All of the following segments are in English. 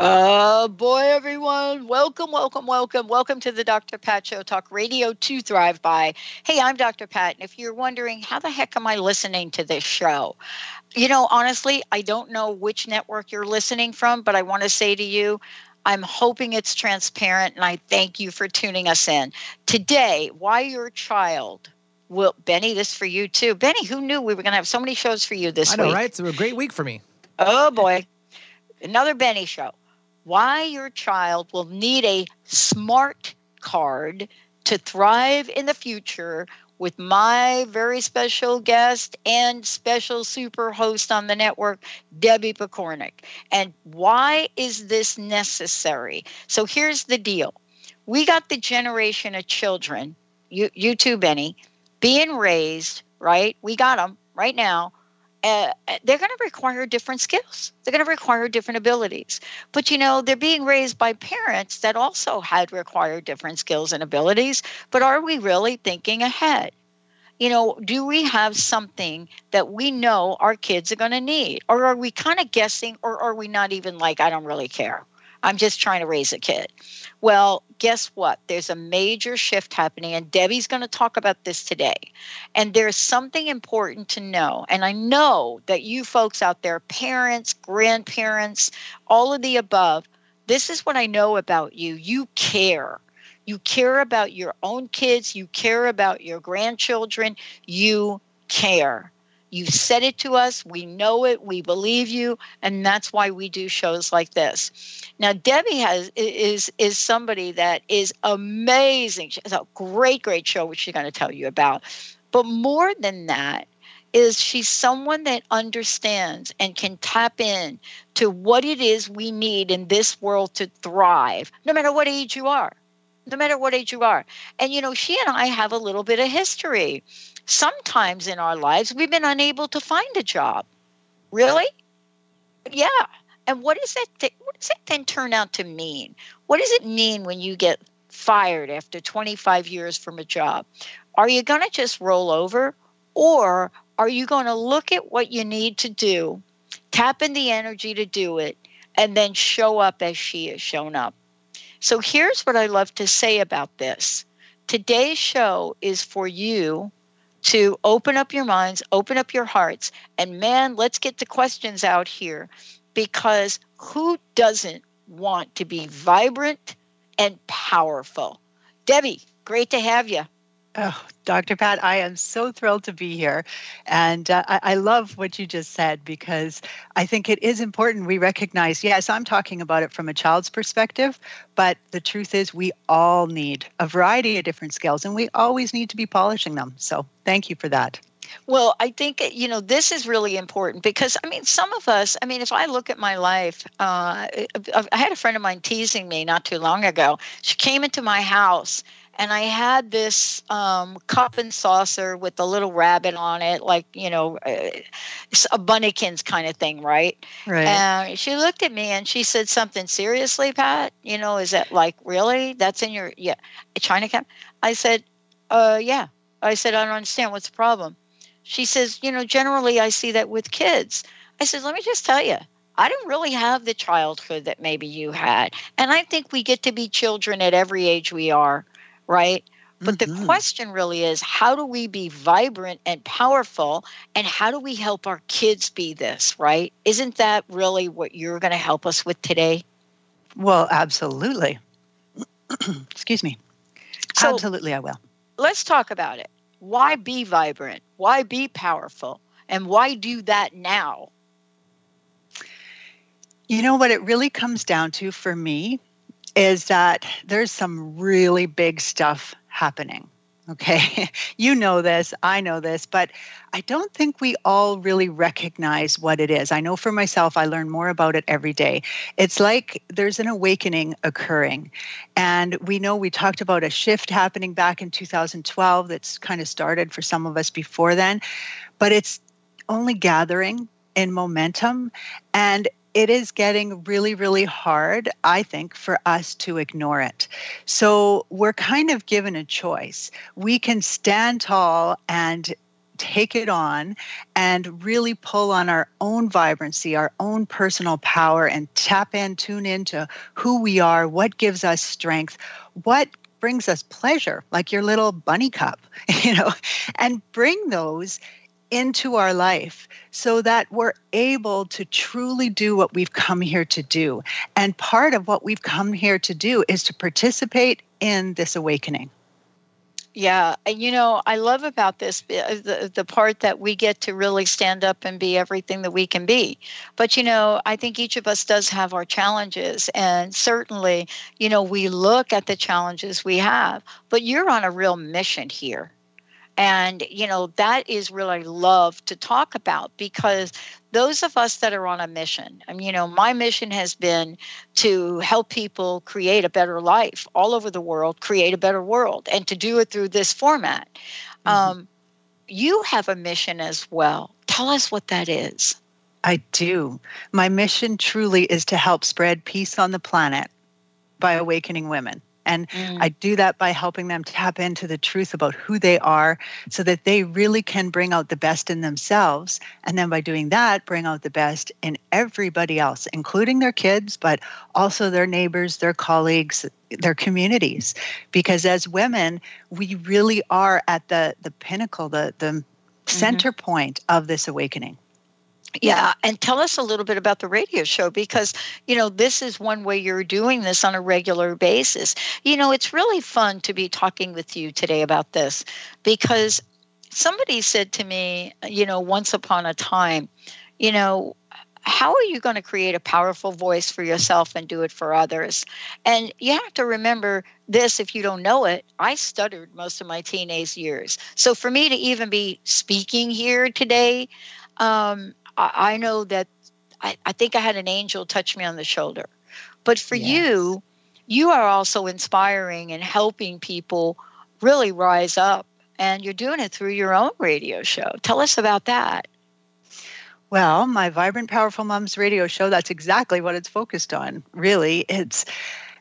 Uh, boy, everyone. Welcome, welcome, welcome. Welcome to the Dr. Pat Show Talk Radio to Thrive By. Hey, I'm Dr. Pat. And if you're wondering, how the heck am I listening to this show? You know, honestly, I don't know which network you're listening from, but I want to say to you, I'm hoping it's transparent and I thank you for tuning us in. Today, why your child will, Benny, this for you too. Benny, who knew we were going to have so many shows for you this week? I know, week? right? It's a great week for me. Oh, boy. Another Benny show why your child will need a smart card to thrive in the future with my very special guest and special super host on the network, Debbie Pokornik. And why is this necessary? So here's the deal we got the generation of children, you, you too, Benny, being raised, right? We got them right now uh, they're going to require different skills. They're going to require different abilities. But you know, they're being raised by parents that also had required different skills and abilities. But are we really thinking ahead? You know, do we have something that we know our kids are going to need? Or are we kind of guessing, or are we not even like, I don't really care? I'm just trying to raise a kid. Well, guess what? There's a major shift happening, and Debbie's going to talk about this today. And there's something important to know. And I know that you folks out there, parents, grandparents, all of the above, this is what I know about you. You care. You care about your own kids, you care about your grandchildren, you care. You said it to us. We know it. We believe you, and that's why we do shows like this. Now, Debbie has is is somebody that is amazing. She has a great, great show, which she's going to tell you about. But more than that, is she's someone that understands and can tap in to what it is we need in this world to thrive, no matter what age you are. No matter what age you are. And you know, she and I have a little bit of history sometimes in our lives we've been unable to find a job. Really? Yeah. And what does that th- what does that then turn out to mean? What does it mean when you get fired after 25 years from a job? Are you going to just roll over or are you going to look at what you need to do, tap in the energy to do it, and then show up as she has shown up? So here's what I love to say about this. Today's show is for you to open up your minds, open up your hearts, and man, let's get the questions out here because who doesn't want to be vibrant and powerful? Debbie, great to have you. Oh, Dr. Pat, I am so thrilled to be here. And uh, I, I, love what you just said because I think it is important we recognize yes, I'm talking about it from a child's perspective, but the truth is we all need a variety of different skills and we always need to be polishing them. So thank you for that. Well, I think, you know, this is really important because, I mean, some of us, I mean, if I look at my life, uh, I had a friend of mine teasing me not too long ago. She came into my house and I had this um, cup and saucer with a little rabbit on it, like you know, uh, a Bunnykins kind of thing, right? Right. And she looked at me and she said something seriously, Pat. You know, is that like really? That's in your yeah China cap? I said, uh, yeah. I said I don't understand. What's the problem? She says, you know, generally I see that with kids. I said, let me just tell you. I don't really have the childhood that maybe you had. And I think we get to be children at every age we are right? But mm-hmm. the question really is how do we be vibrant and powerful and how do we help our kids be this, right? Isn't that really what you're going to help us with today? Well, absolutely. Excuse me. So, absolutely, I will. Let's talk about it. Why be vibrant? Why be powerful? And why do that now? You know what it really comes down to for me is that there's some really big stuff happening. Okay. you know this, I know this, but I don't think we all really recognize what it is. I know for myself, I learn more about it every day. It's like there's an awakening occurring. And we know we talked about a shift happening back in 2012 that's kind of started for some of us before then, but it's only gathering in momentum. And it is getting really, really hard, I think, for us to ignore it. So we're kind of given a choice. We can stand tall and take it on and really pull on our own vibrancy, our own personal power, and tap in, tune into who we are, what gives us strength, what brings us pleasure, like your little bunny cup, you know, and bring those into our life so that we're able to truly do what we've come here to do. And part of what we've come here to do is to participate in this awakening. Yeah, you know, I love about this uh, the, the part that we get to really stand up and be everything that we can be. But, you know, I think each of us does have our challenges. And certainly, you know, we look at the challenges we have, but you're on a real mission here and, you know, that is really love to talk about because those of us that are on a mission, I mean, you know, my mission has been to help people create a better life all over the world, create a better world, and to do it through this format. Mm-hmm. Um, you have a mission as well. Tell us what that is. I do. My mission truly is to help spread peace on the planet by awakening women. And mm. I do that by helping them tap into the truth about who they are so that they really can bring out the best in themselves. And then by doing that, bring out the best in everybody else, including their kids, but also their neighbors, their colleagues, their communities. Because as women, we really are at the, the pinnacle, the, the mm-hmm. center point of this awakening. Yeah, and tell us a little bit about the radio show because, you know, this is one way you're doing this on a regular basis. You know, it's really fun to be talking with you today about this because somebody said to me, you know, once upon a time, you know, how are you going to create a powerful voice for yourself and do it for others? And you have to remember this if you don't know it. I stuttered most of my teenage years. So for me to even be speaking here today, um, I, know that I, I, think I had an angel touch me on the shoulder. But for yes. you, you are also inspiring and helping people really rise up. And you're doing it through your own radio show. Tell us about that. Well, my Vibrant Powerful Moms radio show, that's exactly what it's focused on. Really, it's,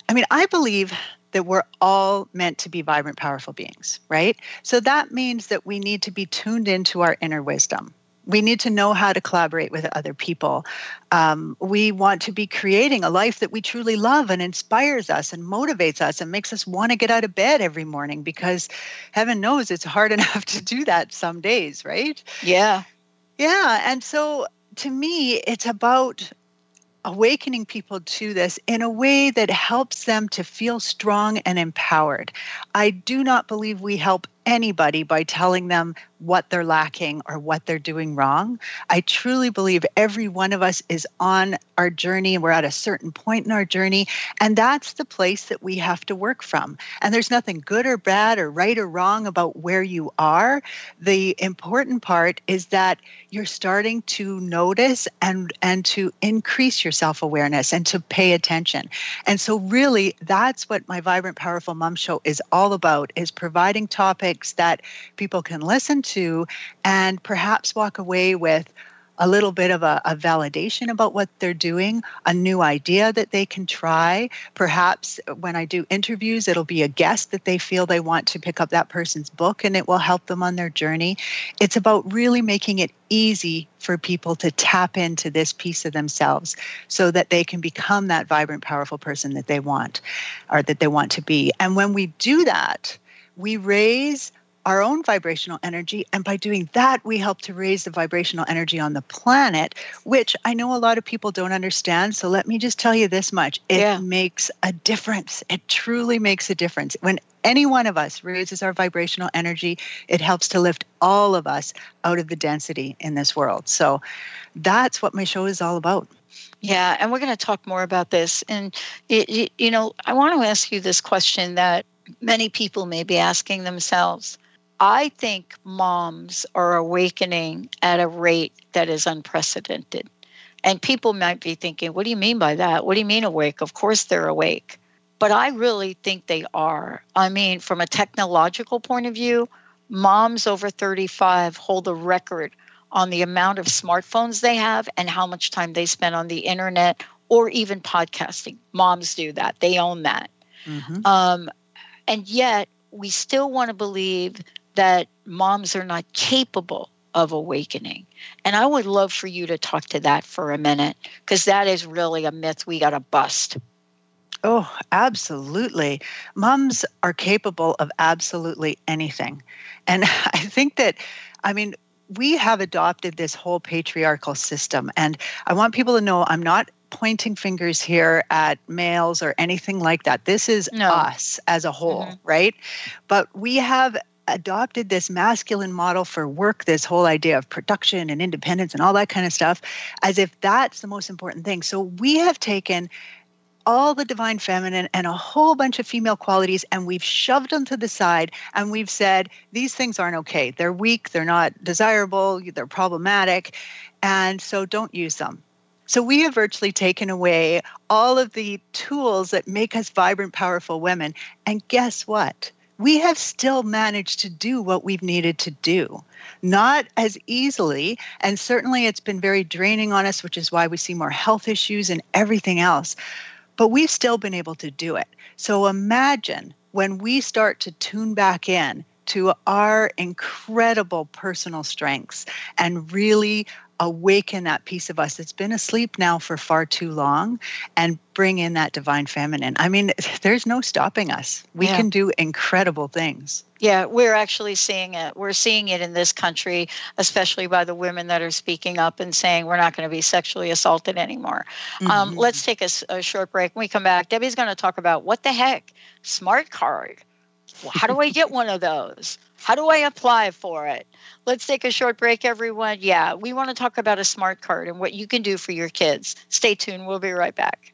I mean, I believe that we're all meant to be vibrant, powerful beings, right? So that means that we need to be tuned into our inner wisdom we need to know how to collaborate with other people. Um, we want to be creating a life that we truly love and inspires us and motivates us and makes us want to get out of bed every morning because heaven knows it's hard enough to do that some days, right? Yeah. Yeah. And so to me, it's about awakening people to this in a way that helps them to feel strong and empowered. I do not believe we help anybody by telling them what they're lacking or what they're doing wrong. I truly believe every one of us is on our journey and we're at a certain point in our journey. And that's the place that we have to work from. And there's nothing good or bad or right or wrong about where you are. The important part is that you're starting to notice and, and to increase your self awareness and to pay attention. And so, really, that's what my Vibrant Powerful Mom Show is all about is providing topics that people can listen to to and perhaps walk away with a little bit of a, a, validation about what they're doing, a new idea that they can try. Perhaps when I do interviews, it'll be a guest that they feel they want to pick up that person's book and it will help them on their journey. It's about really making it easy for people to tap into this piece of themselves so that they can become that vibrant, powerful person that they want or that they want to be. And when we do that, we raise our own vibrational energy. And by doing that, we help to raise the vibrational energy on the planet, which I know a lot of people don't understand. So let me just tell you this much it yeah. makes a difference. It truly makes a difference. When any one of us raises our vibrational energy, it helps to lift all of us out of the density in this world. So that's what my show is all about. Yeah, and we're going to talk more about this. And, it, you know, I want to ask you this question that many people may be asking themselves. I think moms are awakening at a rate that is unprecedented. And people might be thinking, what do you mean by that? What do you mean awake? Of course they're awake. But I really think they are. I mean, from a technological point of view, moms over 35 hold a record on the amount of smartphones they have and how much time they spend on the internet or even podcasting. Moms do that, they own that. Mm-hmm. Um, and yet, we still want to believe that moms are not capable of awakening. And I would love for you to talk to that for a minute because that is really a myth we got to bust. Oh, absolutely. Moms are capable of absolutely anything. And I think that, I mean, we have adopted this whole patriarchal system. And I want people to know I'm not pointing fingers here at males or anything like that. This is no. us as a whole, mm-hmm. right? But we have adopted this masculine model for work, this whole idea of production and independence and all that kind of stuff, as if that's the most important thing. So we have taken all the divine feminine and a whole bunch of female qualities and we've shoved them to the side and we've said these things aren't okay they're weak they're not desirable they're problematic and so don't use them so we have virtually taken away all of the tools that make us vibrant powerful women and guess what we have still managed to do what we've needed to do. Not as easily, and certainly it's been very draining on us, which is why we see more health issues and everything else. But we've still been able to do it. So imagine when we start to tune back in to our incredible personal strengths and really awaken that piece of us that's been asleep now for far too long and bring in that divine feminine. I mean, there's no stopping us. We yeah. can do incredible things. Yeah, we're actually seeing it. We're seeing it in this country, especially by the women that are speaking up and saying we're not going to be sexually assaulted anymore. Um, mm-hmm. Um, let's take a, a short break. When we come back, Debbie's going to talk about what the heck, smart card. Well, how do I get one of those? How do I apply for it? Let's take a short break, everyone. Yeah, we want to talk about a smart card and what you can do for your kids. Stay tuned. We'll be right back.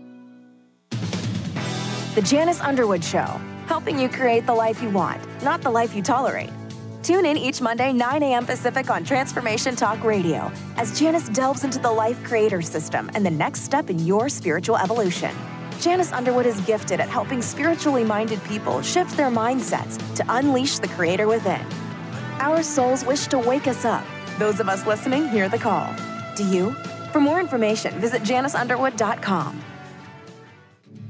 The Janice Underwood Show, helping you create the life you want, not the life you tolerate. Tune in each Monday, 9 a.m. Pacific on Transformation Talk Radio as Janice delves into the life creator system and the next step in your spiritual evolution. Janice Underwood is gifted at helping spiritually minded people shift their mindsets to unleash the creator within. Our souls wish to wake us up. Those of us listening hear the call. Do you? For more information, visit janiceunderwood.com.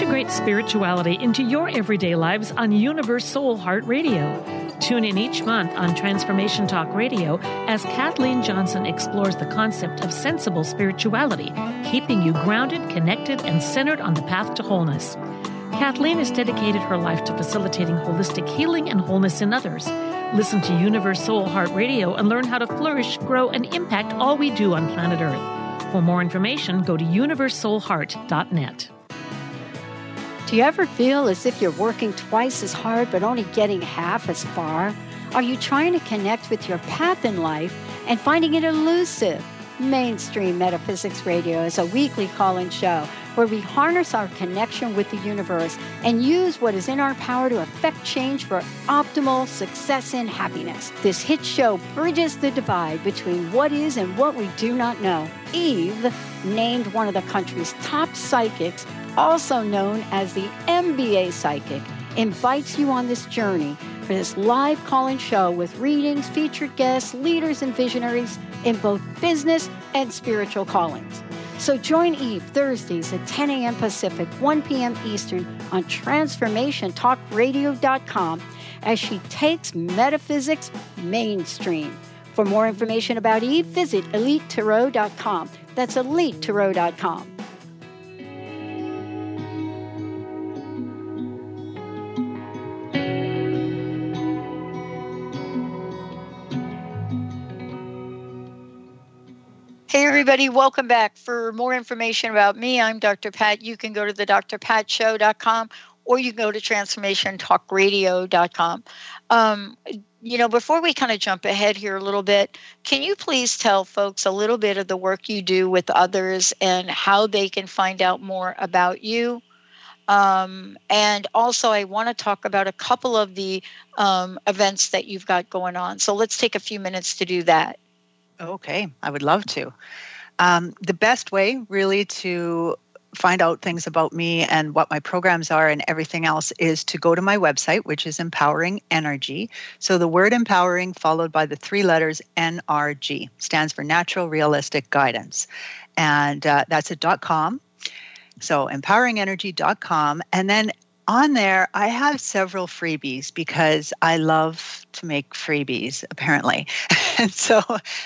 Integrate spirituality into your everyday lives on Universe Soul Heart Radio. Tune in each month on Transformation Talk Radio as Kathleen Johnson explores the concept of sensible spirituality, keeping you grounded, connected, and centered on the path to wholeness. Kathleen has dedicated her life to facilitating holistic healing and wholeness in others. Listen to Universe Soul Heart Radio and learn how to flourish, grow, and impact all we do on planet Earth. For more information, go to universesoulheart.net. Do you ever feel as if you're working twice as hard but only getting half as far? Are you trying to connect with your path in life and finding it elusive? Mainstream Metaphysics Radio is a weekly call in show where we harness our connection with the universe and use what is in our power to affect change for optimal success and happiness. This hit show bridges the divide between what is and what we do not know. Eve, named one of the country's top psychics, also known as the MBA psychic, invites you on this journey for this live call in show with readings, featured guests, leaders, and visionaries in both business and spiritual callings. So join Eve Thursdays at 10 a.m. Pacific, 1 p.m. Eastern on TransformationTalkRadio.com as she takes metaphysics mainstream. For more information about Eve, visit EliteTarot.com. That's EliteTarot.com. everybody, welcome back. For more information about me, I'm Dr. Pat. You can go to the drpatshow.com or you can go to transformationtalkradio.com. Um, you know, before we kind of jump ahead here a little bit, can you please tell folks a little bit of the work you do with others and how they can find out more about you? Um, and also, I want to talk about a couple of the um, events that you've got going on. So let's take a few minutes to do that. Okay, I would love to. Um, the best way, really, to find out things about me and what my programs are and everything else is to go to my website, which is Empowering Energy. So the word empowering followed by the three letters NRG stands for Natural Realistic Guidance. And uh, that's at .com. So empoweringenergy.com. And then on there, I have several freebies because I love to make freebies, apparently. and so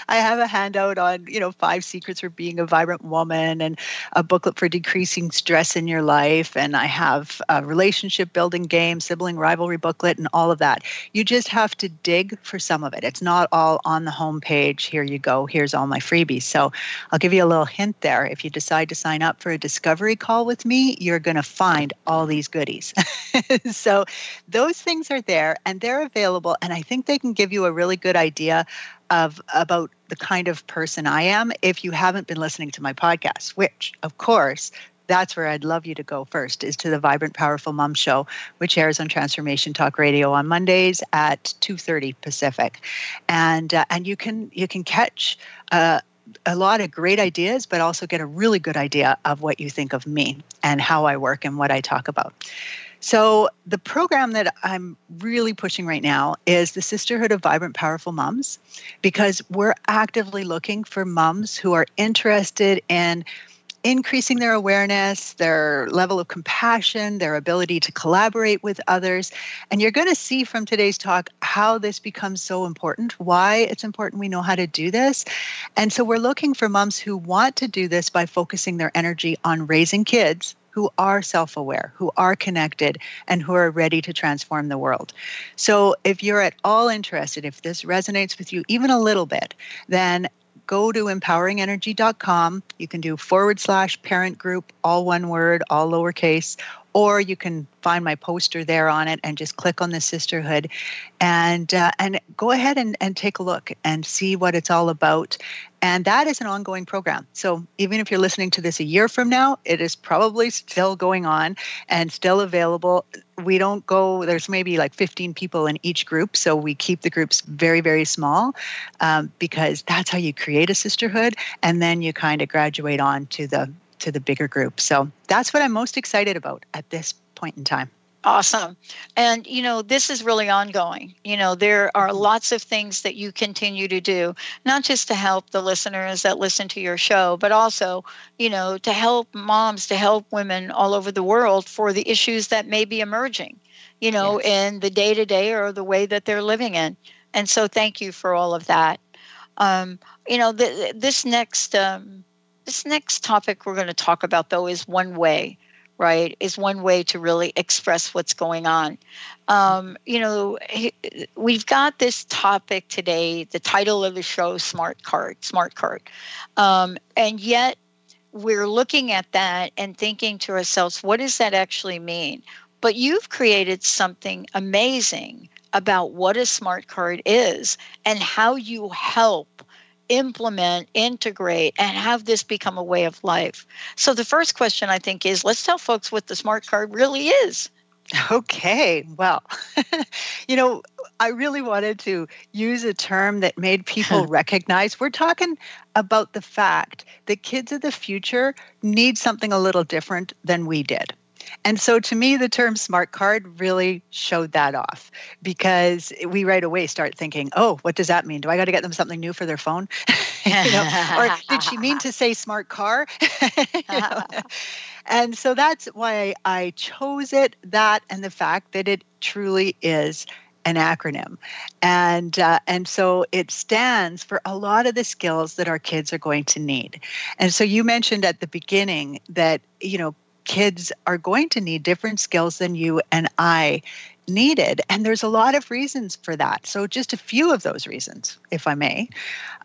I have a handout on, you know, five secrets for being a vibrant woman and a booklet for decreasing stress in your life. And I have a relationship building game, sibling rivalry booklet, and all of that. You just have to dig for some of it. It's not all on the home page. Here you go. Here's all my freebies. So I'll give you a little hint there. If you decide to sign up for a discovery call with me, you're going to find all these goodies. so those things are there and they're available and I think they can give you a really good idea of about the kind of person I am if you haven't been listening to my podcast, which of course that's where I'd love you to go first is to the Vibrant Powerful Mom show which airs on Transformation Talk Radio on Mondays at 2:30 Pacific. And uh, and you can you can catch uh, a lot of great ideas, but also get a really good idea of what you think of me and how I work and what I talk about. So, the program that I'm really pushing right now is the Sisterhood of Vibrant Powerful Moms, because we're actively looking for moms who are interested in increasing their awareness, their level of compassion, their ability to collaborate with others. And you're going to see from today's talk how this becomes so important, why it's important we know how to do this. And so we're looking for moms who want to do this by focusing their energy on raising kids who are self aware, who are connected, and who are ready to transform the world. So, if you're at all interested, if this resonates with you even a little bit, then go to empoweringenergy.com. You can do forward slash parent group, all one word, all lowercase, or you can find my poster there on it and just click on the sisterhood. And uh, and go ahead and, and take a look and see what it's all about. And that is an ongoing program. So even if you're listening to this a year from now it is probably still going on and still available. We don't go there's maybe like 15 people in each group so we keep the groups very very small um, because that's how you create a sisterhood and then you kind of graduate on to the to the bigger group. So that's what I'm most excited about at this point in time. Awesome. And, you know, this is really ongoing. You know, there are mm-hmm. lots of things that you continue to do, not just to help the listeners that listen to your show, but also, you know, to help moms, to help women all over the world for the issues that may be emerging, you know, yes. in the day to day or the way that they're living in. And so thank you for all of that. Um, you know, the, this next um, this next topic we're going to talk about, though, is one way, right? Is one way to really express what's going on. Um, you know, we've got this topic today. The title of the show, Smart Card, Smart Card. Um, and yet, we're looking at that and thinking to ourselves, what does that actually mean? But you've created something amazing about what a smart card is and how you help implement, integrate, and have this become a way of life. So, the first question I think is let's tell folks what the smart card really is. Okay, well, you know, I really wanted to use a term that made people recognize we're talking about the fact that kids of the future need something a little different than we did. And so to me, the term smart card really showed that off because we right away start thinking, oh, what does that mean? Do I got to get them something new for their phone? you know? Or did she mean to say smart car? you know? And so that's why I chose it, that and the fact that it truly is an acronym and uh, and so it stands for a lot of the skills that our kids are going to need and so you mentioned at the beginning that you know kids are going to need different skills than you and I needed. And there's a lot of reasons for that. So, just a few of those reasons, if I may.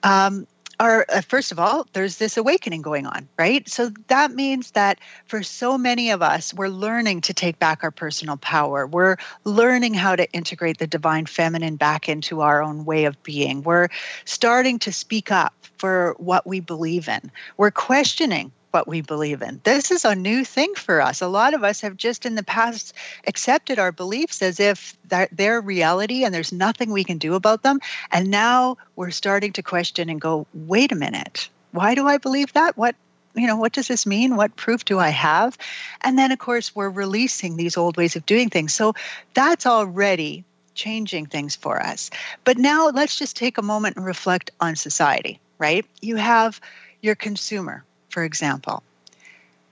Um, are uh, first of all, there's this awakening going on, right? So that means that for so many of us, we're learning to take back our personal power. We're learning how to integrate the divine feminine back into our own way of being. We're starting to speak up for what we believe in. We're questioning what we believe in. This is a new thing for us. A lot of us have just in the past accepted our beliefs as if that they're reality and there's nothing we can do about them. And now we're starting to question and go, wait a minute, why do I believe that? What you know, what does this mean? What proof do I have? And then, of course, we're releasing these old ways of doing things. So that's already changing things for us. But now let's just take a moment and reflect on society, right? You have your consumer, for example,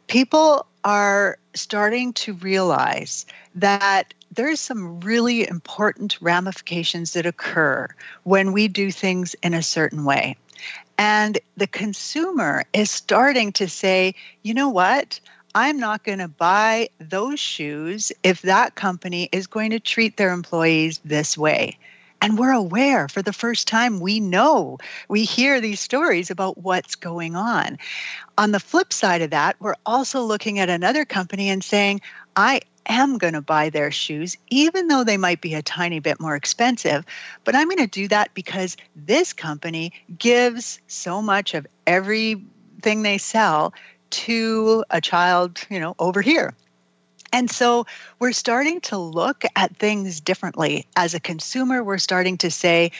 people are starting to realize that there's some really important ramifications that occur when we do things in a certain way. And the consumer is starting to say, you know what? I'm not going to buy those shoes if that company is going to treat their employees this way. And we're aware for the first time, we know, we hear these stories about what's going on. On the flip side of that, we're also looking at another company and saying, I am going to buy their shoes, even though they might be a tiny bit more expensive. But I'm going to do that because this company gives so much of everything they sell to a child, you know, over here. And so we're starting to look at things differently. As a consumer, we're starting to say,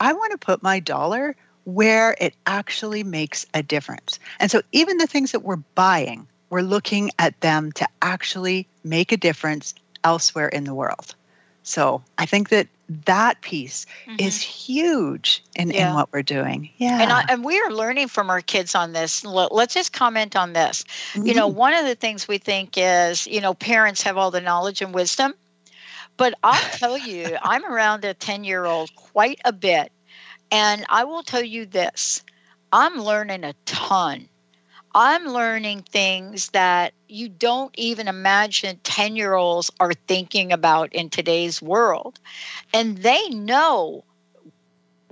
I want to put my dollar where it actually makes a difference. And so even the things that we're buying, we're looking at them to actually make a difference elsewhere in the world. So I think that that piece mm-hmm. is huge in, yeah. in what we're doing. Yeah. And, I, and we are learning from our kids on this. Let's just comment on this. Mm-hmm. You know, mm-hmm. one of the things we think is, you know, parents have all the knowledge and wisdom. But I'll tell you, I'm around a 10 year old quite a bit. And I will tell you this I'm learning a ton I'm learning things that you don't even imagine 10 year olds are thinking about in today's world. And they know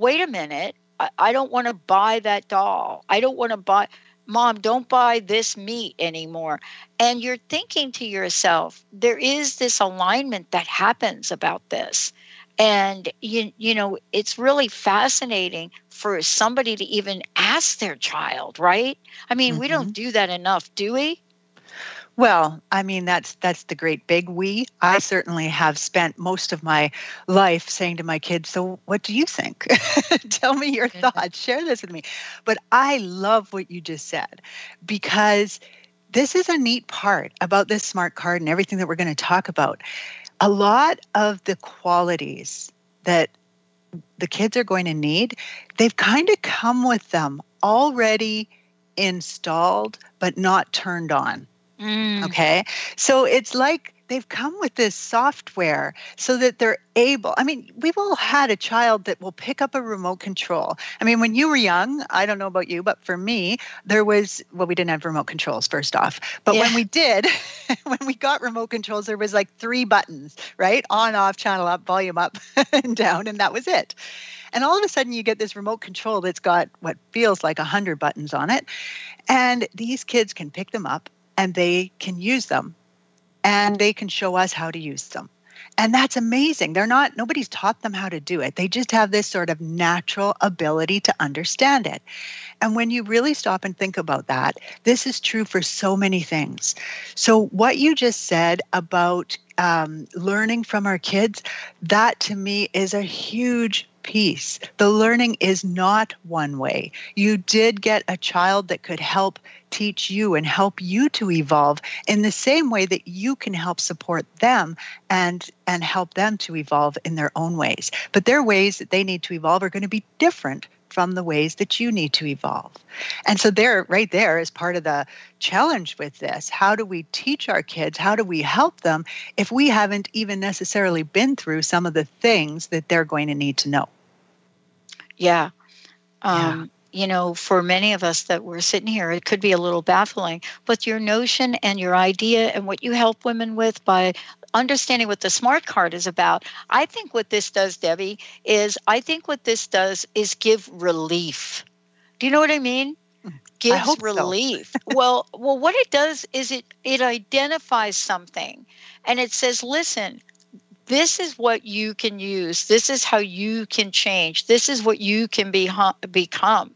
wait a minute, I, I don't want to buy that doll. I don't want to buy, mom, don't buy this meat anymore. And you're thinking to yourself, there is this alignment that happens about this and you you know it's really fascinating for somebody to even ask their child right i mean mm-hmm. we don't mm-hmm. do that enough do we well, I mean that's that's the great big we. I certainly have spent most of my life saying to my kids, "So what do you think? Tell me your thoughts. Share this with me." But I love what you just said because this is a neat part about this smart card and everything that we're going to talk about a lot of the qualities that the kids are going to need, they've kind of come with them already installed, but not turned on. Mm. Okay. So it's like they've come with this software so that they're able i mean we've all had a child that will pick up a remote control. I mean when you were young i don't know about you but for me there was well we didn't have remote controls first off but yeah. when we did when we got remote controls there was like three buttons right? On off channel up volume up and down and that was it. And all of a sudden you get this remote control that's got what feels like a hundred buttons on it and these kids can pick them up and they can use them and they can show us how to use them. And that's amazing. They're not, nobody's taught them how to do it. They just have this sort of natural ability to understand it. And when you really stop and think about that, this is true for so many things. So, what you just said about um, learning from our kids, that to me is a huge piece. The learning is not one way. You did get a child that could help teach you and help you to evolve in the same way that you can help support them and and help them to evolve in their own ways. But their ways that they need to evolve are going to be different from the ways that you need to evolve. And so there right there is part of the challenge with this. How do we teach our kids? How do we help them if we haven't even necessarily been through some of the things that they're going to need to know? Yeah. Um, yeah. You know, for many of us that we're sitting here, it could be a little baffling, but your notion and your idea and what you help women with by understanding what the smart card is about, I think what this does, Debbie, is I think what this does is give relief. Do you know what I mean? Gives relief. So. well, well, what it does is it it identifies something, and it says, "Listen, this is what you can use. This is how you can change. This is what you can be become.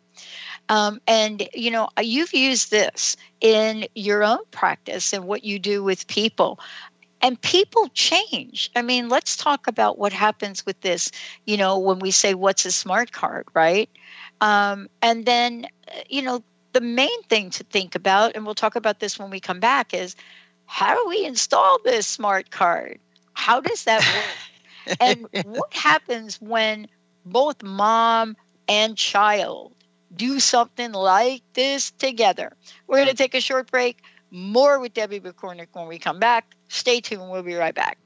Um, and you know, you've used this in your own practice and what you do with people. And people change. I mean, let's talk about what happens with this. You know, when we say, "What's a smart card?" Right? Um, and then, you know, the main thing to think about, and we'll talk about this when we come back, is how do we install this smart card? How does that work? and what happens when both mom and child do something like this together? We're going to take a short break. More with Debbie Pokornik when we come back. Stay tuned. We'll be right back.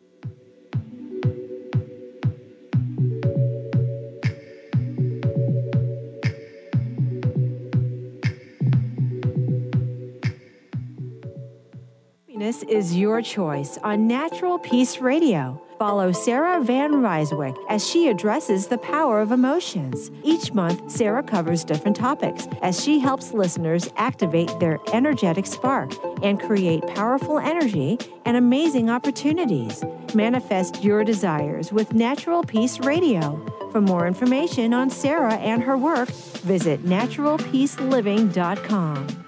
Happiness is your choice on Natural Peace Radio. Follow Sarah Van Ryswick as she addresses the power of emotions. Each month, Sarah covers different topics as she helps listeners activate their energetic spark and create powerful energy and amazing opportunities. Manifest your desires with Natural Peace Radio. For more information on Sarah and her work, visit naturalpeaceliving.com.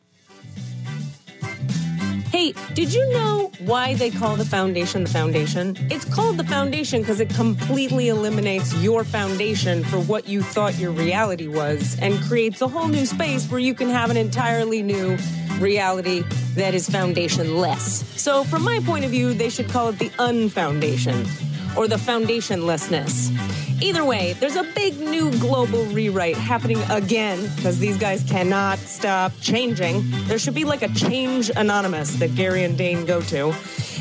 Did you know why they call the foundation the foundation? It's called the foundation because it completely eliminates your foundation for what you thought your reality was and creates a whole new space where you can have an entirely new reality that is foundationless. So, from my point of view, they should call it the unfoundation or the foundationlessness. Either way, there's a big new global rewrite happening again because these guys cannot stop changing. There should be like a change anonymous that Gary and Dain go to.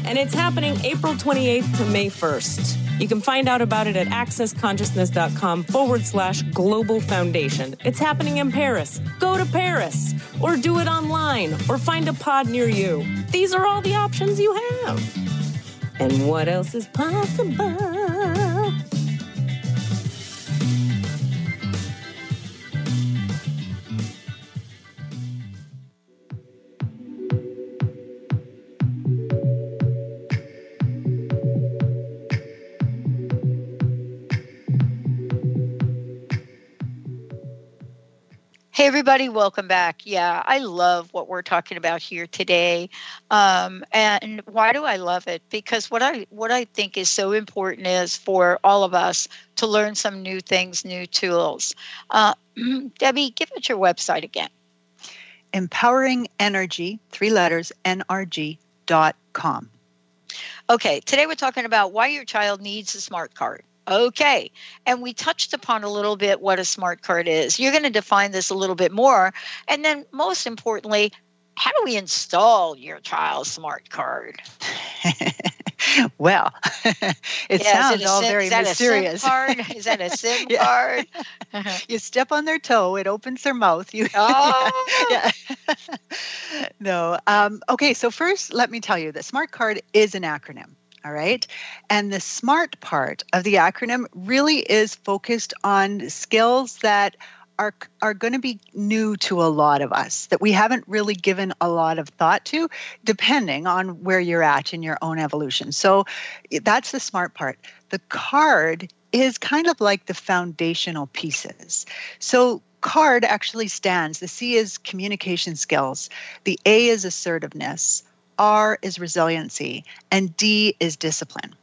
And it's happening April 28th to May 1st. You can find out about it at accessconsciousness.com forward slash global foundation. It's happening in Paris. Go to Paris or do it online or find a pod near you. These are all the options you have. And what else is possible? Hey, everybody, welcome back. Yeah, I love what we're talking about here today. Um, and why do I love it? Because what I what I think is so important is for all of us to learn some new things, new tools. Uh, Debbie, give us your website again. Empowering Energy, three letters, nrg.com. Okay, today we're talking about why your child needs a smart card. Okay. And we touched upon a little bit what a smart card is. You're going to define this a little bit more. And then, most importantly, how do we install your child's smart card? well, it yeah, sounds it all SIM, very is that mysterious. A SIM card? Is that a SIM card? you step on their toe, it opens their mouth. You, oh. yeah. no. Um, okay, so first, let me tell you that smart card is an acronym. All right. And the SMART part of the acronym really is focused on skills that are, are going to be new to a lot of us that we haven't really given a lot of thought to, depending on where you're at in your own evolution. So that's the smart part. The card is kind of like the foundational pieces. So card actually stands the C is communication skills, the A is assertiveness, R is resiliency, and D is discipline.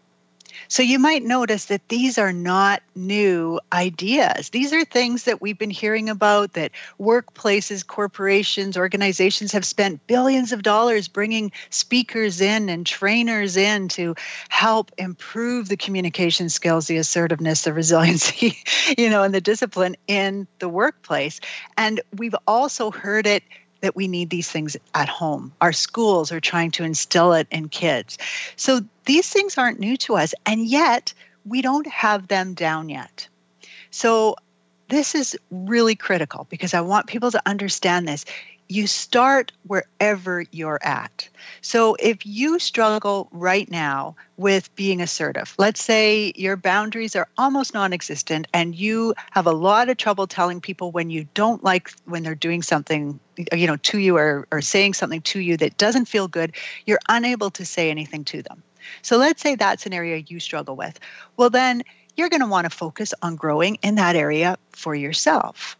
So you might notice that these are not new ideas. These are things that we've been hearing about that workplaces, corporations, organizations have spent billions of dollars bringing speakers in and trainers in to help improve the communication skills, the assertiveness, the resiliency, you know, and the discipline in the workplace. And we've also heard it that we need these things at home. Our schools are trying to instill it in kids. So these things aren't new to us, and yet we don't have them down yet. So this is really critical because I want people to understand this you start wherever you're at. So if you struggle right now with being assertive, let's say your boundaries are almost non existent and you have a lot of trouble telling people when you don't like when they're doing something you know to you or, or saying something to you that doesn't feel good you're unable to say anything to them. So let's say that's an area you struggle with. Well then you're going to want to focus on growing in that area for yourself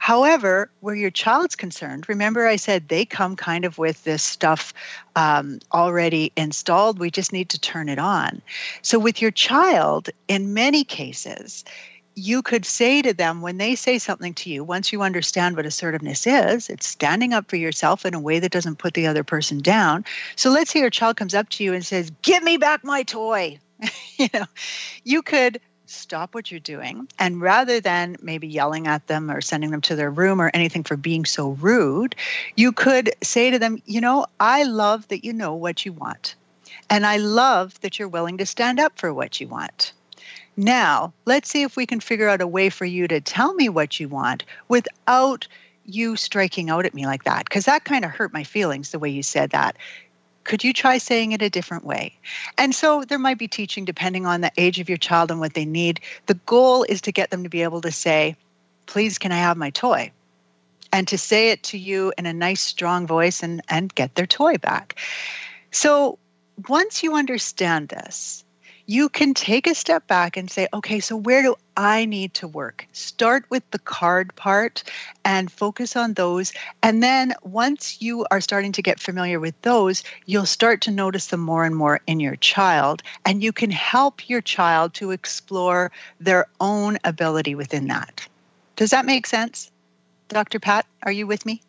However, where your child's concerned, remember I said they come kind of with this stuff um, already installed. We just need to turn it on. So, with your child, in many cases, you could say to them when they say something to you, once you understand what assertiveness is, it's standing up for yourself in a way that doesn't put the other person down. So let's say your child comes up to you and says, Give me back my toy. you know, you could stop what you're doing. And rather than maybe yelling at them or sending them to their room or anything for being so rude, you could say to them, You know, I love that you know what you want. And I love that you're willing to stand up for what you want. Now, let's see if we can figure out a way for you to tell me what you want without you striking out at me like that, because that kind of hurt my feelings the way you said that could you try saying it a different way? And so there might be teaching depending on the age of your child and what they need. The goal is to get them to be able to say, Please, can I have my toy? And to say it to you in a nice, strong voice and, and get their toy back. So once you understand this, you can take a step back and say, okay, so where do I need to work? Start with the card part and focus on those. And then once you are starting to get familiar with those, you'll start to notice them more and more in your child. And you can help your child to explore their own ability within that. Does that make sense? Dr. Pat, are you with me?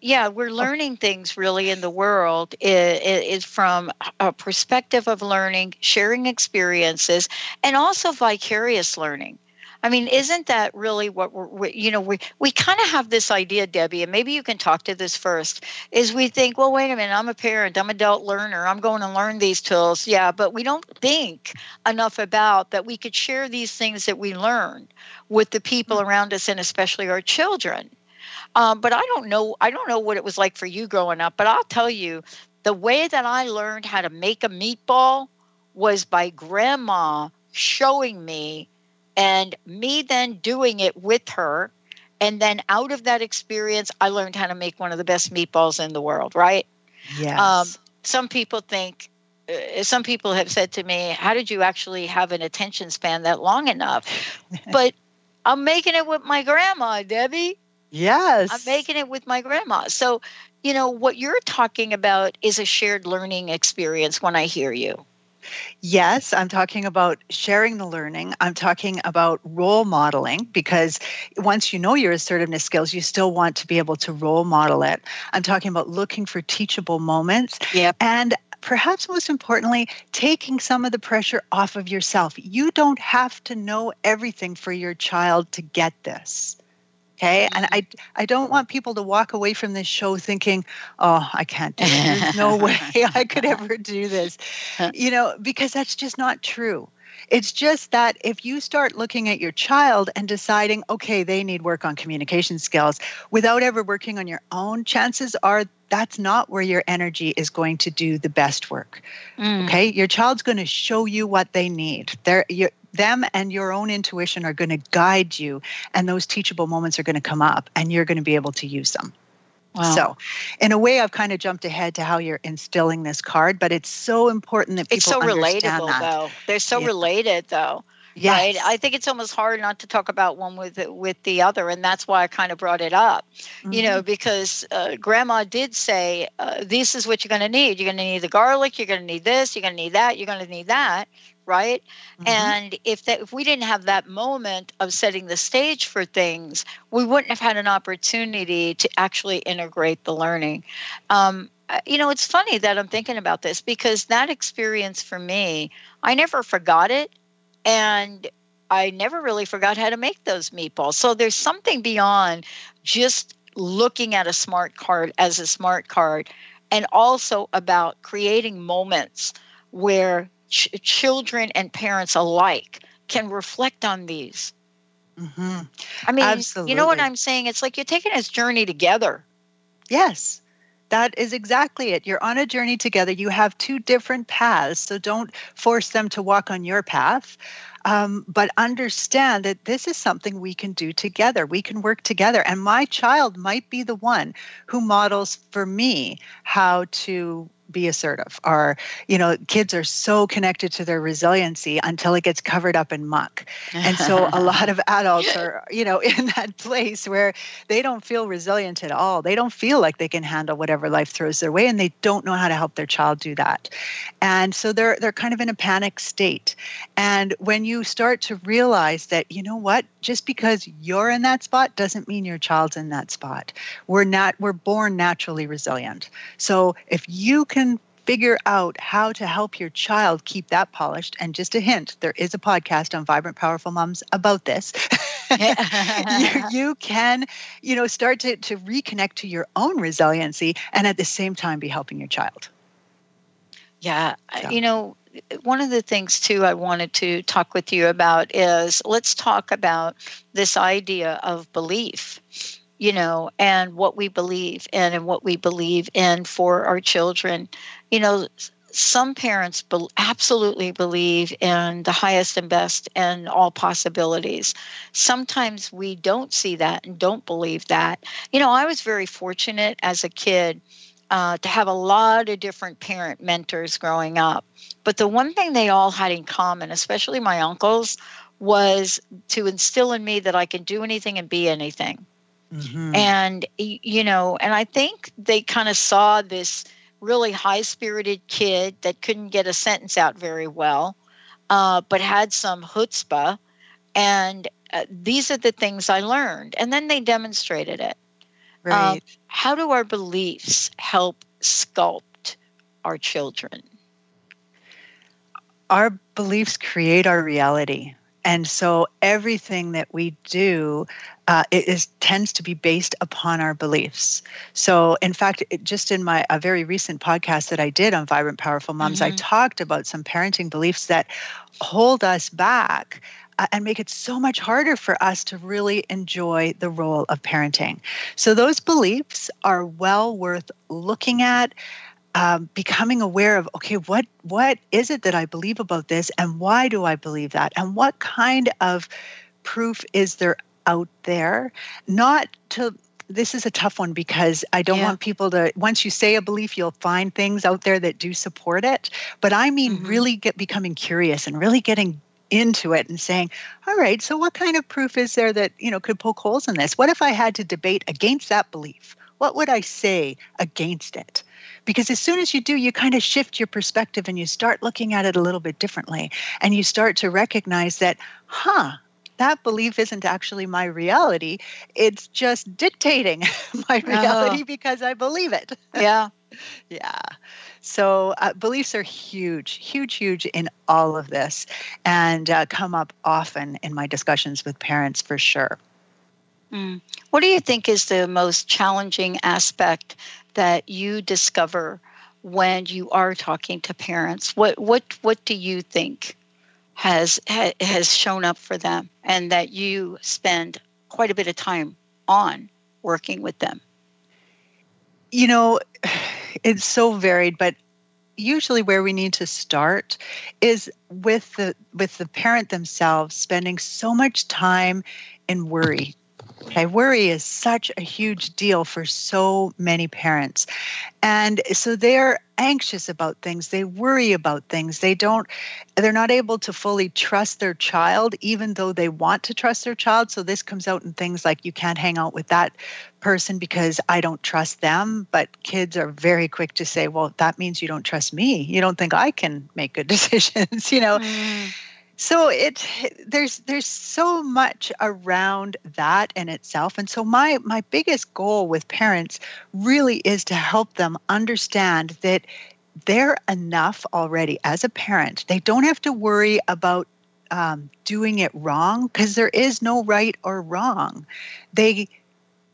Yeah we're learning things really in the world is, is from a perspective of learning sharing experiences and also vicarious learning I mean, isn't that really what we're, we, you know, we, we kind of have this idea, Debbie, and maybe you can talk to this first, is we think, well, wait a minute, I'm a parent, I'm an adult learner, I'm going to learn these tools. Yeah, but we don't think enough about that we could share these things that we learn with the people mm-hmm. around us and especially our children. Um, but I don't know, I don't know what it was like for you growing up, but I'll tell you, the way that I learned how to make a meatball was by grandma showing me and me then doing it with her. And then out of that experience, I learned how to make one of the best meatballs in the world, right? Yes. Um, some people think, uh, some people have said to me, How did you actually have an attention span that long enough? but I'm making it with my grandma, Debbie. Yes. I'm making it with my grandma. So, you know, what you're talking about is a shared learning experience when I hear you. Yes, I'm talking about sharing the learning. I'm talking about role modeling because once you know your assertiveness skills, you still want to be able to role model it. I'm talking about looking for teachable moments. Yep. And perhaps most importantly, taking some of the pressure off of yourself. You don't have to know everything for your child to get this. Okay. And mm-hmm. I I don't want people to walk away from this show thinking, oh, I can't do it. There's no way I could ever do this. You know, because that's just not true. It's just that if you start looking at your child and deciding, okay, they need work on communication skills without ever working on your own, chances are that's not where your energy is going to do the best work. Mm. Okay, your child's going to show you what they need. They're, them and your own intuition are going to guide you and those teachable moments are going to come up and you're going to be able to use them wow. so in a way i've kind of jumped ahead to how you're instilling this card but it's so important that people it's so relatable that. though they're so yeah. related though Yes. Right. I think it's almost hard not to talk about one with with the other, and that's why I kind of brought it up. Mm-hmm. You know, mm-hmm. because uh, Grandma did say, uh, "This is what you're going to need. You're going to need the garlic. You're going to need this. You're going to need that. You're going to need that." Right? Mm-hmm. And if that if we didn't have that moment of setting the stage for things, we wouldn't have had an opportunity to actually integrate the learning. Um, uh, you know, it's funny that I'm thinking about this because that experience for me, I never forgot it, and I never really forgot how to make those meatballs. So there's something beyond just looking at a smart card as a smart card, and also about creating moments where ch- children and parents alike can reflect on these. Mm-hmm. I mean, Absolutely. you know what I'm saying? It's like you're taking this journey together. Yes. That is exactly it. You're on a journey together. You have two different paths, so don't force them to walk on your path. Um, but understand that this is something we can do together. We can work together. And my child might be the one who models for me how to be assertive. Or you know kids are so connected to their resiliency until it gets covered up in muck. And so a lot of adults are you know in that place where they don't feel resilient at all. They don't feel like they can handle whatever life throws their way and they don't know how to help their child do that. And so they're they're kind of in a panic state. And when you start to realize that you know what just because you're in that spot doesn't mean your child's in that spot. We're not we're born naturally resilient. So if you can can figure out how to help your child keep that polished. And just a hint, there is a podcast on Vibrant Powerful Moms about this. you, you, can, you know, start to, to reconnect to your own resiliency and at the same time be helping your child. Yeah. So. You know, one of the things too I wanted to talk with you about is let's talk about this idea of belief you know, and what we believe in and what we believe in for our children. You know, some parents be- absolutely believe in the highest and best and all possibilities. Sometimes we don't see that and don't believe that. You know, I was very fortunate as a kid uh, to have a lot of different parent mentors growing up. But the one thing they all had in common, especially my uncles, was to instill in me that I can do anything and be anything. Mm-hmm. And, you know, and I think they kind of saw this really high spirited kid that couldn't get a sentence out very well, uh, but had some chutzpah. And uh, these are the things I learned. And then they demonstrated it. Um, right. Um, how do our beliefs help sculpt our children? Our beliefs create our reality and so everything that we do uh, it is tends to be based upon our beliefs. So, in fact, it, just in my a very recent podcast that I did on vibrant, powerful moms, mm-hmm. I talked about some parenting beliefs that hold us back uh, and make it so much harder for us to really enjoy the role of parenting. So, those beliefs are well worth looking at. Um, becoming aware of okay what what is it that i believe about this and why do i believe that and what kind of proof is there out there, not to this is a tough one because I don't yeah. want people to once you say a belief you'll find things out there that do support it. But I mean mm-hmm. really get becoming curious and really getting into it and saying all right so what kind of proof is there that you know could poke holes in this? What if I had to debate against that belief? What would I say against it? Because as soon as you do you kind of shift your perspective and you start looking at it a little bit differently. And you start to recognize that huh that belief isn't actually my reality. It's just dictating my reality oh. because I believe it. Yeah. yeah. So uh, beliefs are huge, huge, huge in all of this and uh, come up often in my discussions with parents for sure. Mm. What do you think is the most challenging aspect that you discover when you are talking to parents? What what what do you think? Has ha, has shown up for them and that you spend quite a bit of time on working with them? You know it's so varied but usually where we need to start is with the with the parent themselves spending so much time in worry Okay, worry is such a huge deal for so many parents. And so they're anxious about things, they worry about things. They don't they're not able to fully trust their child even though they want to trust their child. So this comes out in things like you can't hang out with that person because I don't trust them, but kids are very quick to say, well, that means you don't trust me. You don't think I can make good decisions, you know. Mm so it there's there's so much around that in itself. And so my my biggest goal with parents really is to help them understand that they're enough already as a parent. They don't have to worry about um, doing it wrong because there is no right or wrong. They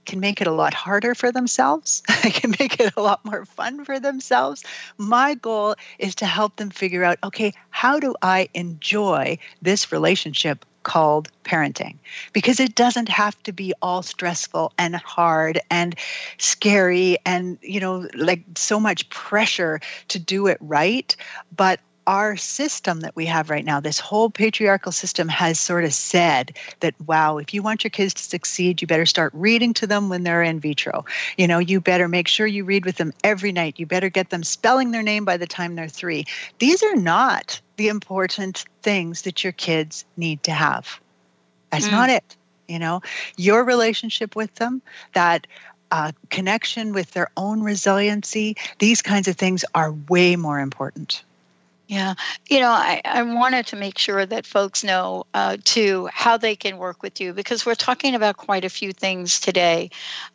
can make it a lot harder for themselves. I can make it a lot more fun for themselves. My goal is to help them figure out okay, how do I enjoy this relationship called parenting? Because it doesn't have to be all stressful and hard and scary and, you know, like so much pressure to do it right. But our system that we have right now, this whole patriarchal system has sort of said that, wow, if you want your kids to succeed, you better start reading to them when they're in vitro. You know, you better make sure you read with them every night. You better get them spelling their name by the time they're three. These are not the important things that your kids need to have. That's mm. not it. You know, your relationship with them, that uh, connection with their own resiliency, these kinds of things are way more important. Yeah, you know, I, I wanted to make sure that folks know uh, too how they can work with you because we're talking about quite a few things today.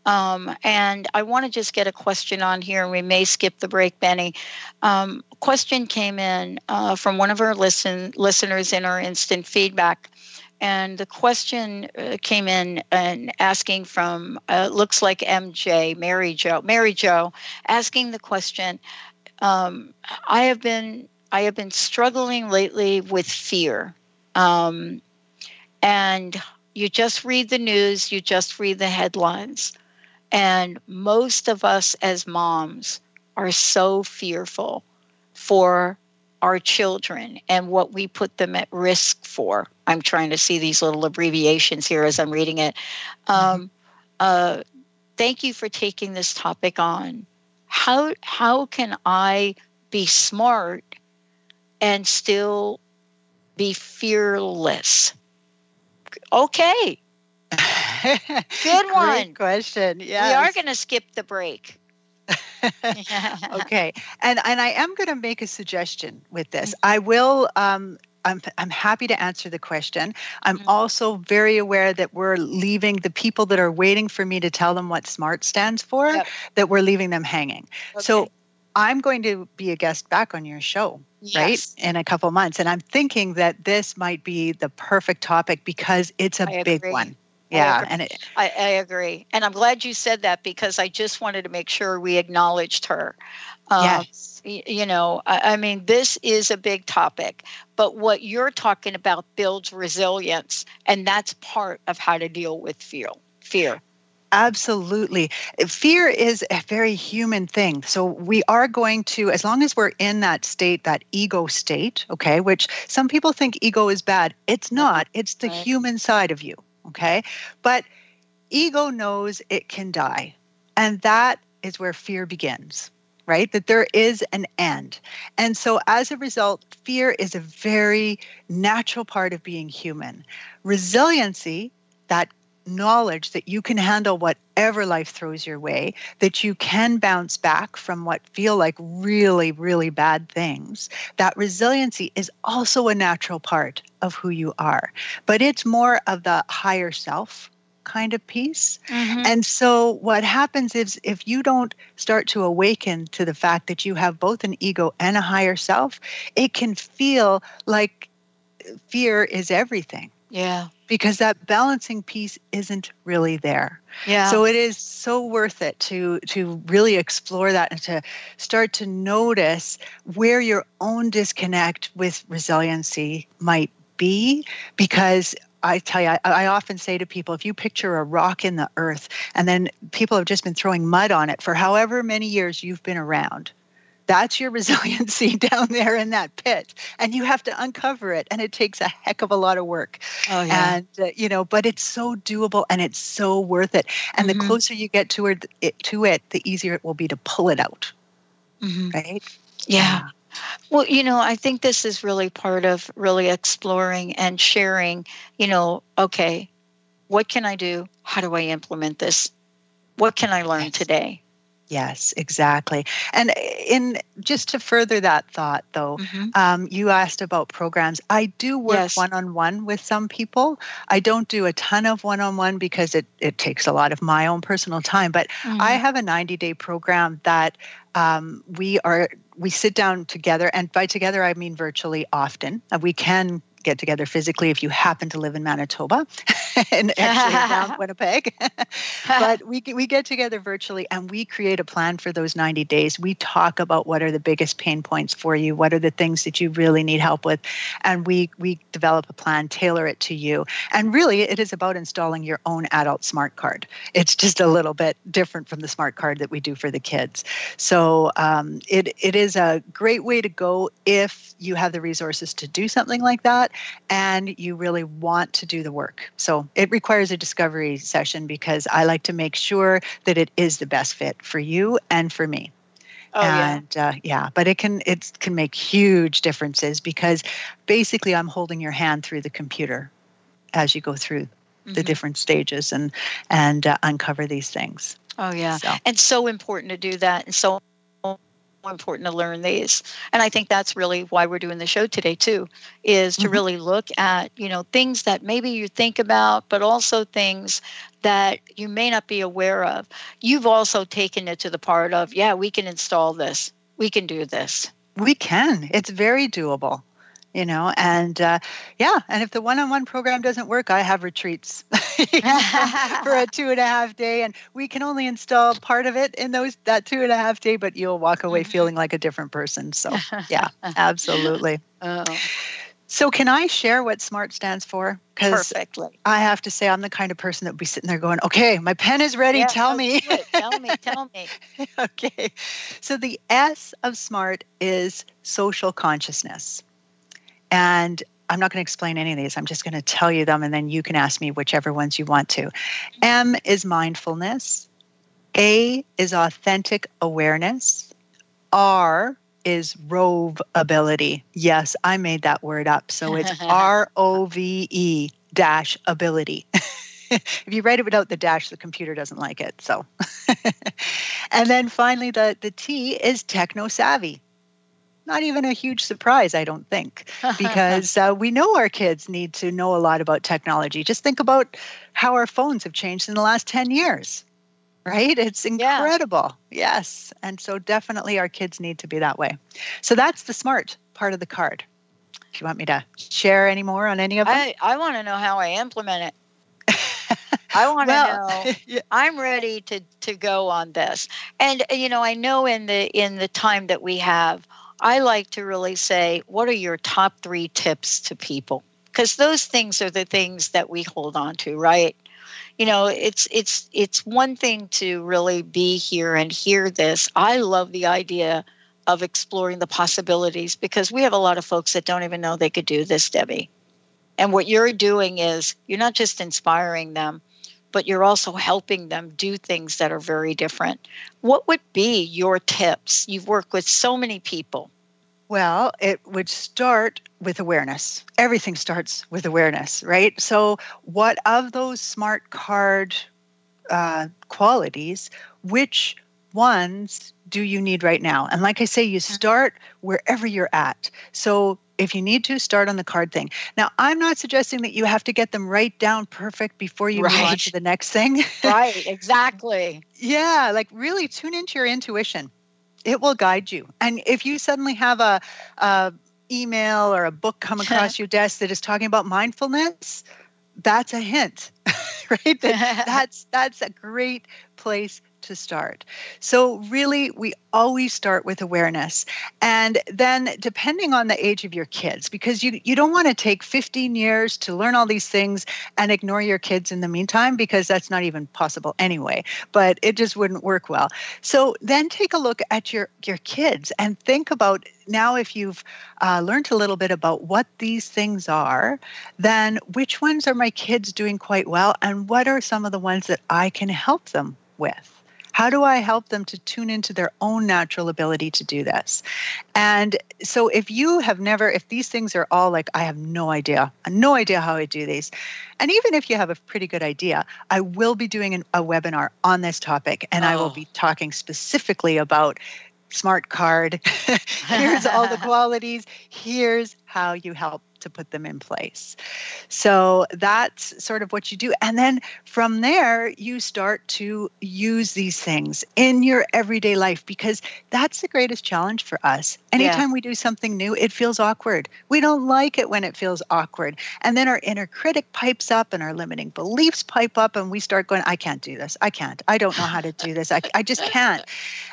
Um, and I want to just get a question on here, and we may skip the break, Benny. Um, question came in uh, from one of our listen listeners in our instant feedback. And the question uh, came in and asking from uh, looks like MJ Mary Joe Mary Joe asking the question. Um, I have been I have been struggling lately with fear. Um, and you just read the news, you just read the headlines. And most of us as moms are so fearful for our children and what we put them at risk for. I'm trying to see these little abbreviations here as I'm reading it. Um, uh, thank you for taking this topic on. How how can I be smart and still be fearless? Okay. Good one. Great question. Yeah. We are going to skip the break. okay. And and I am going to make a suggestion with this. Mm-hmm. I will um I'm, I'm happy to answer the question. I'm mm-hmm. also very aware that we're leaving the people that are waiting for me to tell them what SMART stands for, yep. that we're leaving them hanging. Okay. So I'm going to be a guest back on your show, Yes. right? In a couple months. And I'm thinking that this might be the perfect topic because it's a I big agree. one. Yeah. agree. And it, I, I agree. And I'm glad you said that because I just wanted to make sure we acknowledged her. Um, yes. You know, I, I mean, this is a big topic, but what you're talking about builds resilience, and that's part of how to deal with fear. Fear. Absolutely. Fear is a very human thing. So we are going to, as long as we're in that state, that ego state, okay, which some people think ego is bad. It's not, it's the Right. human side of you, okay? But ego knows it can die. And that is where fear begins, right? That there is an end. And so as a result, fear is a very natural part of being human. Resiliency, that knowledge that you can handle whatever life throws your way, that you can bounce back from what feel like really, really bad things. That resiliency is also a natural part of who you are, but it's more of the higher self kind of piece. Mm-hmm. And so what happens is if you don't start to awaken to the fact that you have both an ego and a higher self, it can feel like fear is everything Yeah. because that balancing piece isn't really there. Yeah. So it is so worth it to to really explore that and to start to notice where your own disconnect with resiliency might be because I tell you, I, I often say to people, if you picture a rock in the earth and then people have just been throwing mud on it for however many years you've been around, that's your resiliency down there in that pit. And you have to uncover it. And it takes a heck of a lot of work. Oh, yeah. And, uh, you know, but it's so doable and it's so worth it. And Mhm. the closer you get to it, to it, the easier it will be to pull it out. Mhm. Right? Yeah. Well, you know, I think this is really part of really exploring and sharing, you know, okay, what can I do? How do I implement this? What can I learn today? Yes, exactly. And in just to further that thought, though, Mhm. um, you asked about programs. I do work one on one with some people. I don't do a ton of one on one because it, it takes a lot of my own personal time. But I Mhm. have a 90 day program that um, we are we sit down together, and by together I mean virtually often. Uh, We can get together physically if you happen to live in Manitoba and actually around Winnipeg. but we we get together virtually and we create a plan for those 90 days. We talk about what are the biggest pain points for you, what are the things that you really need help with, and we we develop a plan, tailor it to you. And really, it is about installing your own adult smart card. It's just a little bit different from the smart card that we do for the kids. So um, it it is a great way to go if you have the resources to do something like that and you really want to do the work. So it requires a discovery session because I like to make sure that it is the best fit for you and for me. Oh, yeah. and uh, yeah, but it can it can make huge differences because basically I'm holding your hand through the computer as you go through the Mhm. different stages and and uh, uncover these things. Oh yeah, So. and so important to do that, and so important to learn these. And I think that's really why we're doing the show today too, is to Mhm. really look at you know things that maybe you think about, but also things that you may not be aware of. You've also taken it to the part of yeah, we can install this, we can do this. We can. It's very doable, you know. And uh, yeah, and if the one-on-one program doesn't work, I have retreats for a two and a half day, and we can only install part of it in those that two and a half day, but you'll walk away feeling like a different person. So yeah, absolutely. Oh, So can I share what SMART stands for? Because perfectly. I have to say I'm the kind of person that would be sitting there going, "Okay, my pen is ready. Yeah, tell me." Tell me. Tell me. okay. So the S of SMART is social consciousness. And I'm not going to explain any of these. I'm just going to tell you them and then you can ask me whichever ones you want to. M is mindfulness. A is authentic awareness. R is rove ability. Yes, I made that word up. So it's R O V E dash ability. if you write it without the dash, the computer doesn't like it. So, and then finally, the, the T is techno savvy. Not even a huge surprise, I don't think, because uh, we know our kids need to know a lot about technology. Just think about how our phones have changed in the last 10 years. right? It's incredible. Yeah. Yes. And so definitely our kids need to be that way. So that's the smart part of the card. Do you want me to share any more on any of them? I, I want to know how I implement it. I want to well, know. Yeah. I'm ready to to go on this. And you know, I know in the in the time that we have, I like to really say, what are your top 3 tips to people? Because those things are the things that we hold on to, right? you know it's it's it's one thing to really be here and hear this i love the idea of exploring the possibilities because we have a lot of folks that don't even know they could do this debbie and what you're doing is you're not just inspiring them but you're also helping them do things that are very different what would be your tips you've worked with so many people well, it would start with awareness. Everything starts with awareness, right? So, what of those smart card uh, qualities, which ones do you need right now? And like I say, you start wherever you're at. So, if you need to, start on the card thing. Now, I'm not suggesting that you have to get them right down perfect before you right. move on to the next thing. right, exactly. yeah, like really tune into your intuition it will guide you. And if you suddenly have a, a email or a book come across your desk that is talking about mindfulness, that's a hint, right? That, that's that's a great place to start. So, really, we always start with awareness. And then, depending on the age of your kids, because you, you don't want to take 15 years to learn all these things and ignore your kids in the meantime, because that's not even possible anyway, but it just wouldn't work well. So, then take a look at your, your kids and think about now if you've uh, learned a little bit about what these things are, then which ones are my kids doing quite well, and what are some of the ones that I can help them with? How do I help them to tune into their own natural ability to do this? And so, if you have never, if these things are all like, I have no idea, no idea how I do these, and even if you have a pretty good idea, I will be doing an, a webinar on this topic, and oh. I will oh. be talking specifically about smart card. here's all the qualities. Here's how you help to put them in place. So that's sort of what you do. And then from there, you start to use these things in your everyday life because that's the greatest challenge for us. Anytime yeah. we do something new, it feels awkward. We don't like it when it feels awkward. And then our inner critic pipes up and our limiting beliefs pipe up and we start going, I can't do this. I can't. I don't know how to do this. I, I just can't.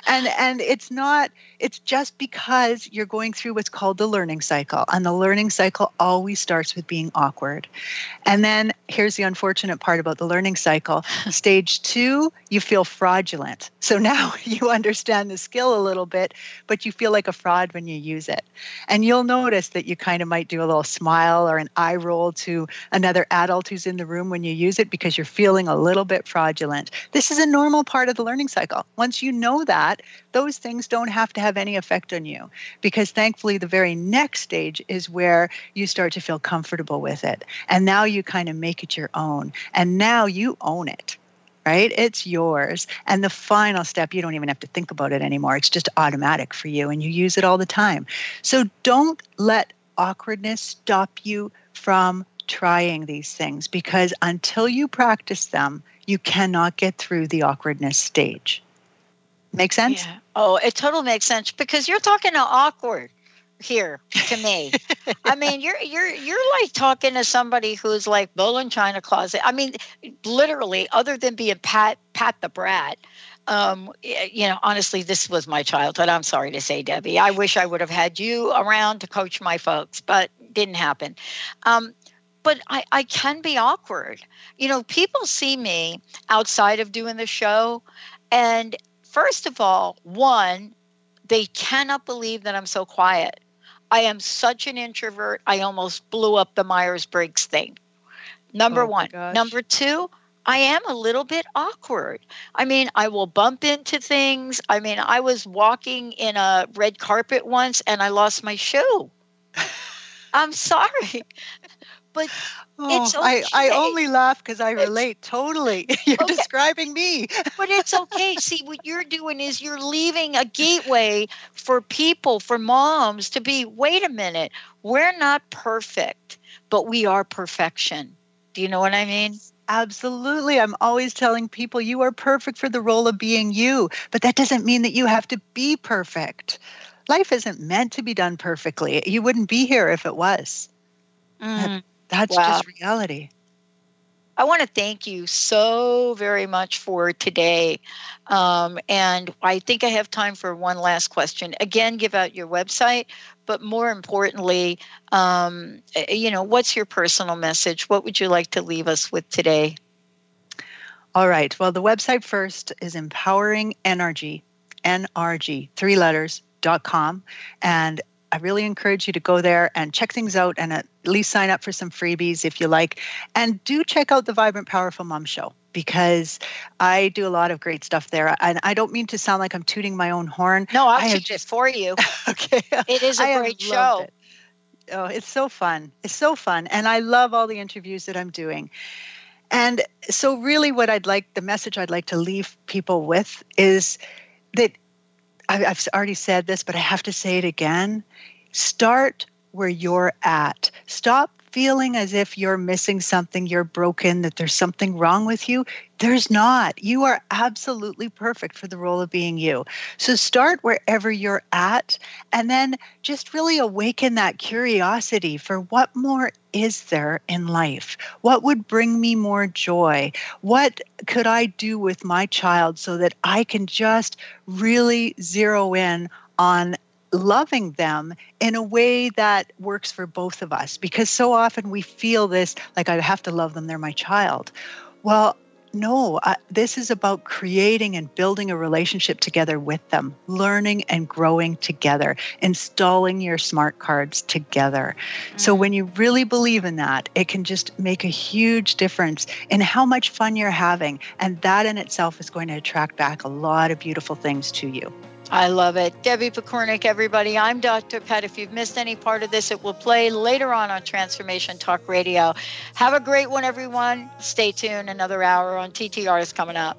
And and it's not, it's just because you're going through what's called the learning cycle. And the learning cycle always starts with being awkward. And then here's the unfortunate part about the learning cycle stage two, you feel fraudulent. So now you understand the skill a little bit, but you feel like a fraud when you use it. And you'll notice that you kind of might do a little smile or an eye roll to another adult who's in the room when you use it because you're feeling a little bit fraudulent. This is a normal part of the learning cycle. Once you know that, those things don't have to have any effect on you because thankfully the very next stage is where you start to feel comfortable with it. And now you kind of make it your own. And now you own it right? It's yours. And the final step, you don't even have to think about it anymore. It's just automatic for you and you use it all the time. So don't let awkwardness stop you from trying these things because until you practice them, you cannot get through the awkwardness stage. Make sense? Yeah. Oh, it totally makes sense because you're talking to awkward here to me. I mean, you're you're you're like talking to somebody who's like bull in china closet. I mean, literally, other than being Pat Pat the brat. Um, you know, honestly, this was my childhood. I'm sorry to say, Debbie. I wish I would have had you around to coach my folks, but didn't happen. Um, but I, I can be awkward. You know, people see me outside of doing the show, and first of all, one, they cannot believe that I'm so quiet. I am such an introvert. I almost blew up the Myers Briggs thing. Number oh one. Number two, I am a little bit awkward. I mean, I will bump into things. I mean, I was walking in a red carpet once and I lost my shoe. I'm sorry but oh, it's okay. I, I only laugh because I relate it's, totally. You're okay. describing me. but it's okay. See, what you're doing is you're leaving a gateway for people, for moms to be wait a minute, we're not perfect, but we are perfection. Do you know what I mean? Absolutely. I'm always telling people you are perfect for the role of being you, but that doesn't mean that you have to be perfect. Life isn't meant to be done perfectly. You wouldn't be here if it was. Mm. That's Wow. just reality. I want to thank you so very much for today. Um, and I think I have time for one last question. Again, give out your website, but more importantly, um, eh, you know, what's your personal message? What would you like to leave us with today? All right. Well, the website first is empowering energy, NRG, three letters, dot com. And I really encourage you to go there and check things out and at least sign up for some freebies if you like. And do check out the Vibrant Powerful Mom Show because I do a lot of great stuff there. And I don't mean to sound like I'm tooting my own horn. No, I'll I have it for you. okay. It is a I great show. it. Oh, it's so fun. It's so fun. And I love all the interviews that I'm doing. And so, really, what I'd like, the message I'd like to leave people with is that I've already said this, but I have to say it again. Start where you're at. Stop feeling as if you're missing something, you're broken, that there's something wrong with you. There's not. You are absolutely perfect for the role of being you. So start wherever you're at and then just really awaken that curiosity for what more is there in life? What would bring me more joy? What could I do with my child so that I can just really zero in on loving them in a way that works for both of us? Because so often we feel this like I have to love them, they're my child. Well, no, uh, this is about creating and building a relationship together with them, learning and growing together, installing your smart cards together. So, when you really believe in that, it can just make a huge difference in how much fun you're having. And that in itself is going to attract back a lot of beautiful things to you. I love it. Debbie Pokornik, everybody. I'm Dr. Pat. If you've missed any part of this, it will play later on on Transformation Talk Radio. Have a great one, everyone. Stay tuned. Another hour on TTR is coming up.